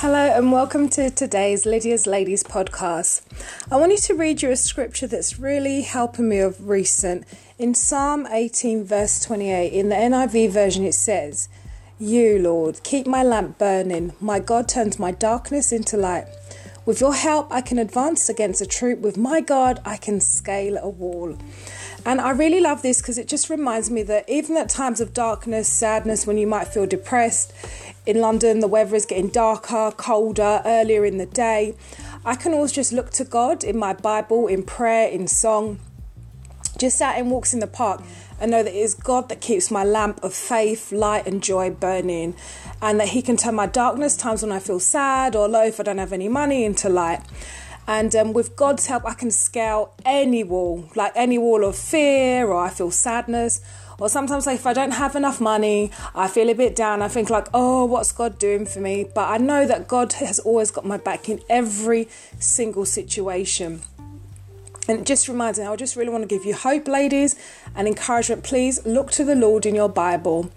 Hello and welcome to today's Lydia's Ladies podcast. I wanted to read you a scripture that's really helping me of recent. In Psalm 18, verse 28, in the NIV version, it says, You, Lord, keep my lamp burning. My God turns my darkness into light. With your help, I can advance against a troop. With my God, I can scale a wall. And I really love this because it just reminds me that even at times of darkness, sadness, when you might feel depressed, in London the weather is getting darker, colder, earlier in the day, I can always just look to God in my Bible, in prayer, in song, just out in walks in the park and know that it is God that keeps my lamp of faith, light, and joy burning, and that He can turn my darkness, times when I feel sad or low if I don't have any money, into light. And um, with God's help, I can scale any wall, like any wall of fear, or I feel sadness, or sometimes like if I don't have enough money, I feel a bit down. I think like, oh, what's God doing for me? But I know that God has always got my back in every single situation. And just reminds me, I just really want to give you hope, ladies, and encouragement. Please look to the Lord in your Bible.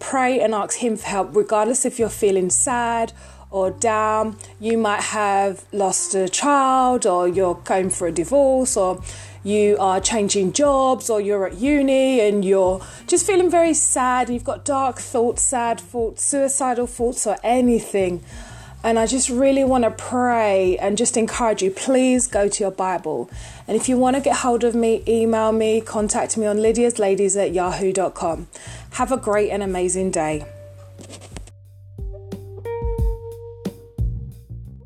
Pray and ask Him for help, regardless if you're feeling sad or down. You might have lost a child, or you're going for a divorce, or you are changing jobs, or you're at uni and you're just feeling very sad. You've got dark thoughts, sad thoughts, suicidal thoughts, or anything. And I just really want to pray and just encourage you please go to your Bible. And if you want to get hold of me, email me, contact me on lydiasladies at yahoo.com. Have a great and amazing day.